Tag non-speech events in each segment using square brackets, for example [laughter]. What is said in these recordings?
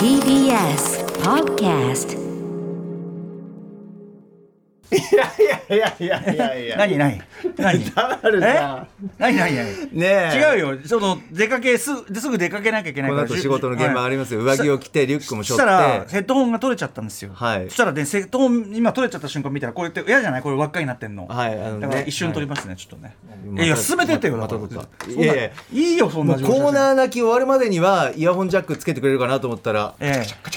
TBS Podcast [laughs] いやいや いやいやいや何何？何？ダルさ何何何？んねえ。違うよ。その出かけすすぐ出かけなきゃいけないこから。の後仕事の現場ありますよ、上着を着てリュックも背負っそしたらてヘッドホンが取れちゃったんですよ、はい。そしたらねヘッドホン今取れちゃった瞬間見たらこれって嫌じゃない？これ輪っかになってんの、はいあのね。だから一瞬取りますね、ちょっとね、まいや進めてってよまただからまた。いやいや。いいよそんもうコなーーナー泣き終わるまでにはイヤホンジャックつけてくれるかなと思ったらえカ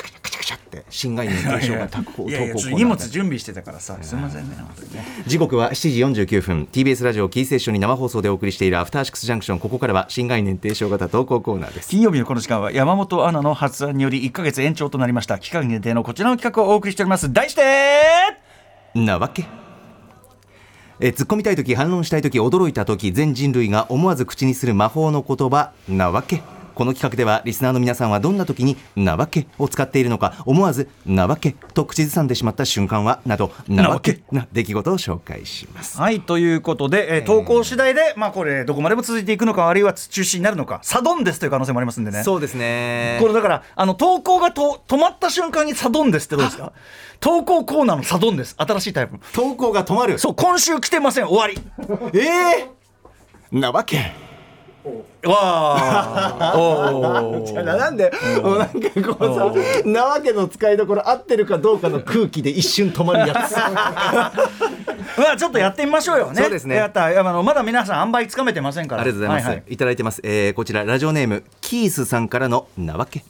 て新概念提唱が投稿えいやいや投稿ちょっと荷物準備してたからさすいませんね時刻は7時49分。TBS ラジオキーセッションに生放送でお送りしているアフターシックスジャンクション。ここからは新概念提唱型投稿コーナーです。金曜日のこの時間は山本アナの発案により1か月延長となりました。期間限定のこちらの企画をお送りしております。題してなわけ。え突っ込みたい時反論したい時驚いた時全人類が思わず口にする魔法の言葉なわけこの企画ではリスナーの皆さんはどんな時に「なわけ」を使っているのか思わず「なわけ」と口ずさんでしまった瞬間はなどなわけな出来事を紹介します。はいということで、えー投稿次第で、まあこれどこまでも続いていくのかあるいは中止になるのかサドンデスという可能性もありますんでね。そうですね。これだからあの投稿がと止まった瞬間にサドンデスってどうですか？投稿コーナーのサドンデス新しいタイプ。投稿が止まる。そう今週来てません。終わり。ええなわけわあ。[laughs] じゃあなんでもうなんかこうさなわけの使いどころ合ってるかどうかの空気で一瞬止まるやつ。[laughs] まあちょっとやってみましょうよ。ね。そうですね。やった。あのまだ皆さん塩梅つかめてませんから。ありがとうございます。はいい。ただいてます。えーこちらラジオネームキースさんからのなわけ。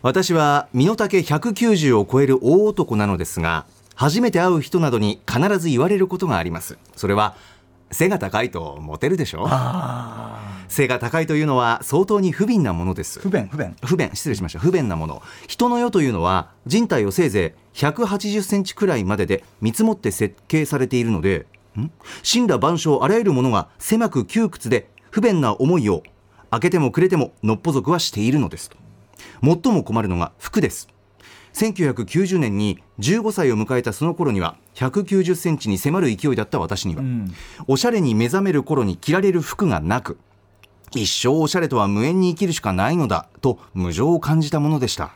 私は身の丈190を超える大男なのですが、初めて会う人などに必ず言われることがあります。それは背が高いとモテるでしょ？背が高いというのは相当に不憫なものです。不便不便。不便。失礼しました。不便なもの。人の世というのは人体をせいぜい180センチくらいまでで見積もって設計されているのでん？神羅万象あらゆるものが狭く窮屈で不便な思いを開けてもくれてものっぽ族はしているのですと。最も困るのが服です1990年に15歳を迎えたその頃には190センチに迫る勢いだった私には、ん。おしゃれに目覚める頃に着られる服がなく一生おしゃれとは無縁に生きるしかないのだと無情を感じたものでした。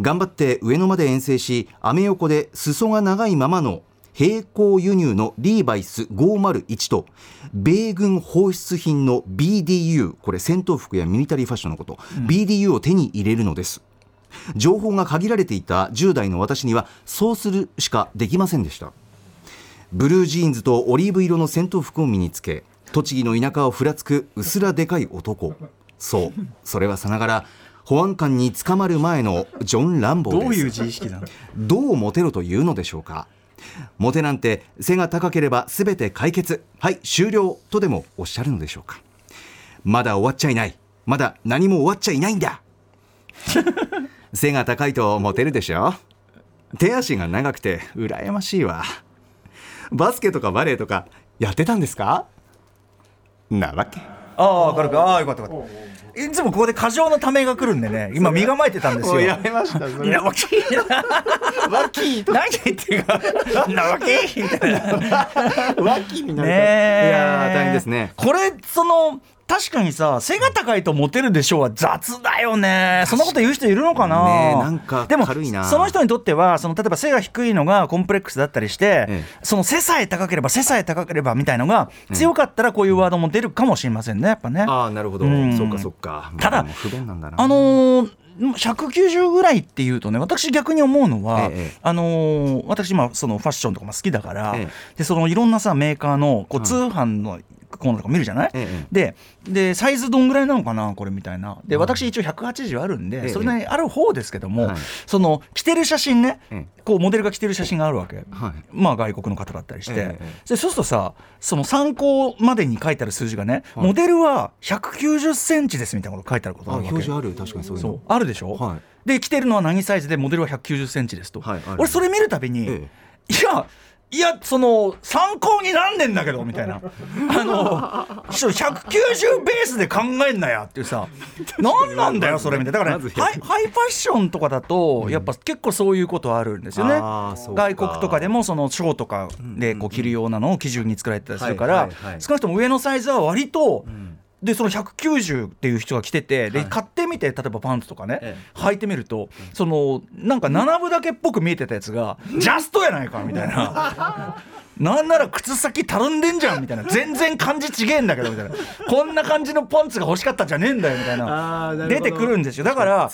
頑張って上野まで遠征しアメ横で裾が長いままの並行輸入のリーバイス501と米軍放出品の BDU これ戦闘服やミリタリーファッションのこと、BDU を手に入れるのです情報が限られていた10代の私にはそうするしかできませんでした。ブルージーンズとオリーブ色の戦闘服を身につけ栃木の田舎をふらつく薄らでかい男。そう。それはさながら保安官に捕まる前のジョン・ランボーです。どういう自意識なの？どうモテろというのでしょうか。モテなんて背が高ければ全て解決。はい終了とでもおっしゃるのでしょうか。まだ終わっちゃいない。まだ何も終わっちゃいないんだ [laughs] 背が高いとモテるでしょ？手足が長くて羨ましいわ。バスケとかバレーとかやってたんですか？なわけ。ああ、軽く、ああ、よかったよかった。いつもここで過剰なためが来るんでね、今身構えてたんですよ。めましたそいや、わき。ワキー何言ってるか。なわけみたいな。ワキになるから、ねえ。いやー大変ですね。これその確かにさ背が高いとモテるでしょうは雑だよね。そんなこと言う人いるのかな,、ねえなんかでも軽いな。その人にとってはその例えば背が低いのがコンプレックスだったりして、ええ。その背さえ高ければ背さえ高ければみたいのが強かったらこういうワードも出るかもしれませんねやっぱね。ああなるほど、うん。そっかそっか。ただまあ不便なんだな。あのー190ぐらいっていうとね私逆に思うのは、ええあのー私今そのファッションとかも好きだから、ええ。でそのいろんなさメーカーのこうはい通販のコーナーとか見るじゃない、ええででサイズどんぐらいなのかな？これみたいな。で私一応180あるんで、ええ。それなりにある方ですけども、はい。その着てる写真ね、えこうモデルが着てる写真があるわけ、はい。まあ外国の方だったりして、えええでそうするとさその参考までに書いてある数字がね、はい。モデルは190センチですみたいなこと書いてあることあるわけ。表示ある確かにそういうの。あるでしょ、はい。で着てるのは何サイズでモデルは190センチですと、はい俺それ見るたびに、え。いやいやその参考になんねんだけどみたいな。[laughs] あのちょ190ベースで考えんなやっていうさ。[laughs] 何なんだよそれみたいな。だから、まずハイハイファッションとかだと、やっぱ結構そういうことあるんですよね。外国とかでもそのショーとかでこう着るようなのを基準に作られてたりするから、少なくとも上のサイズは割と、でその190っていう人が来ててではい。買ってみて例えばパンツとかね、え履いてみるとそのなんか7分だけっぽく見えてたやつがジャストやないかみたいな。[laughs] なんなら靴先たるんでんじゃんみたいな。全然感じちげえんだけどみたいな。こんな感じのパンツが欲しかったんじゃねえんだよみたいな。出てくるんですよ。だから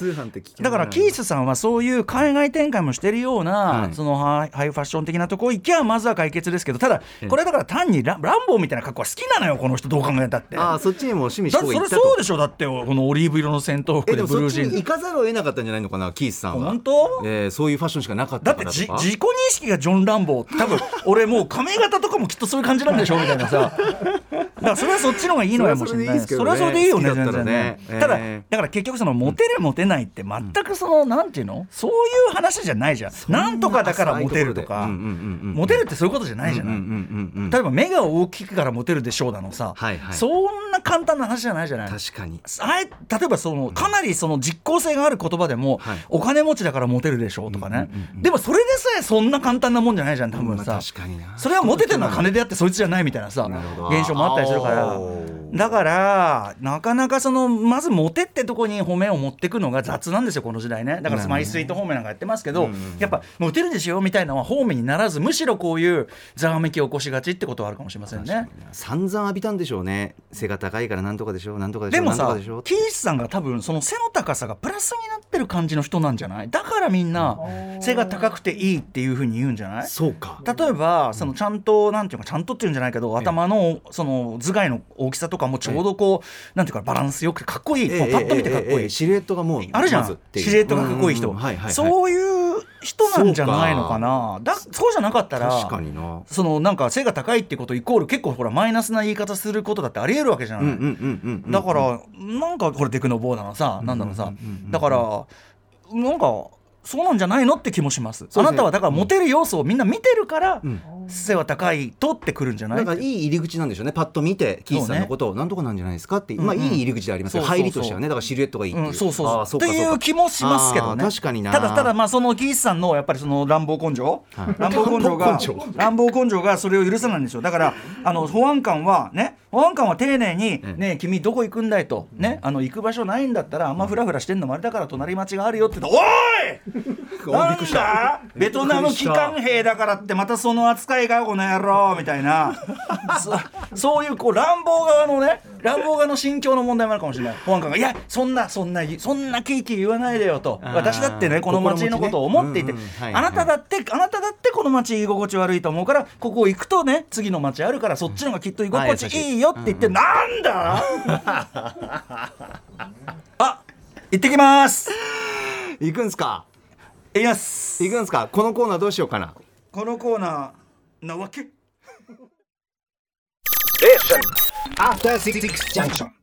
だからキースさんはそういう海外展開もしてるような、はい。そのハイファッション的なとこ行きゃまずは解決ですけど。ただええ。これだから単にラランボーみたいな格好は好きなのよこの人どう考えたって。ああそっちにも趣味だそれそうでしょ？だってこのオリーブ色の戦闘服えでブルージーンズ。行かざるを得なかったんじゃないのかなキースさんは。本当？えーそういうファッションしかなかっだってじ自己認識がジョン・ランボー。多分俺もう髪型とかもきっとそういう感じなんでしょみたいなさ。[laughs] だからそれはそっちの方がいいのやもしれない。それはそれはそれでいいよね全然ね。ねただえーだから結局そのモテるモテないって全くそのなんていうの？そういう話じゃないじゃん。なんとかだからモテるとか。うんうんうんうんモテるってそういうことじゃないじゃない。うんうんうんうん。例えば目が大きいからモテるでしょうだのさ、はいはい。そんな簡単な話じゃないじゃない。確かに。あえ例えばそのかなりその実効性がある言葉でも、はい。お金持ちだからモテるでしょうとかね、うんうんうんうん。でもそれでさえそんな簡単なもんじゃないじゃん多分さ、まあ確かにな。それはモテてるのは金であってそいつじゃないみたいなさ現象もあったりするから。だからなかなかそのまずモテってとこに褒めを持ってくのが雑なんですよこの時代ね。だからスマイスイート方面なんかやってますけど、やっぱモテるでしょみたいなのは方面にならずむしろこういうざわめきを起こしがちってことはあるかもしれませんね。散々浴びたんでしょうね背が高いからなんとかでしょうなんとかでしょうでもさキースさんが多分その背の高さがプラスになってる感じの人なんじゃない？だからみんな背が高くていいっていうふうに言うんじゃない？そうか。例えばそのちゃんとなんていうかちゃんとっていうんじゃないけど頭のその頭蓋の大きさとかもちょうどこうなんていうかバランスよくてかっこいい、ええパッと見てかっこいい、ええええシルエットがもう。あるじゃん。シルエットがかっこいい人、はいはいはい。そういう人なんじゃないのかな。だそうじゃなかったら確かにな。そのなんか背が高いってことイコール結構ほらマイナスな言い方することだってありえるわけじゃない、だからなんかこれテクノボーだなさなんだろうさだからなんかそうなんじゃないのって気もします。ね。あなたはだからモテる要素をみんな見てるからん背は高いとってくるんじゃない？なんかいい入り口なんでしょうね。パッと見てキースさんのことをなんとかなんじゃないですかってまあいい入り口でありますよそうそうそう。入りとしてはね。だからシルエットがいいっていう。うん、そうそうっていう気もしますけどね。確かにな。ただただまあそのキースさんのやっぱりその乱暴根性、はい。乱暴根性が乱暴根性。がそれを許さないんですよだからあの保安官はね保安官は丁寧に「ねえ君どこ行くんだい」と「ねあの行く場所ないんだったらあんまフラフラしてんのもあれだから隣町があるよ」って言って「おい！なんだ！ベトナム機関兵だからってまたその扱いがこの野郎みたいな。[laughs] そそういうこう乱暴側のね乱暴側の心境の問題もあるかもしれない。保安官が「いやそんなそんなそんなケーキ言わないでよ」と。私だってねこの町のことを思っていて、あなただってあなただってこの町居心地悪いと思うからここ行くとね次の町あるからそっちのがきっと居心地いいよって言って、なんだ？[laughs] あ行ってきます。行くんすか？行きます。行くんすか？このコーナーどうしようかな。このコーナーなわけ After Six Junction.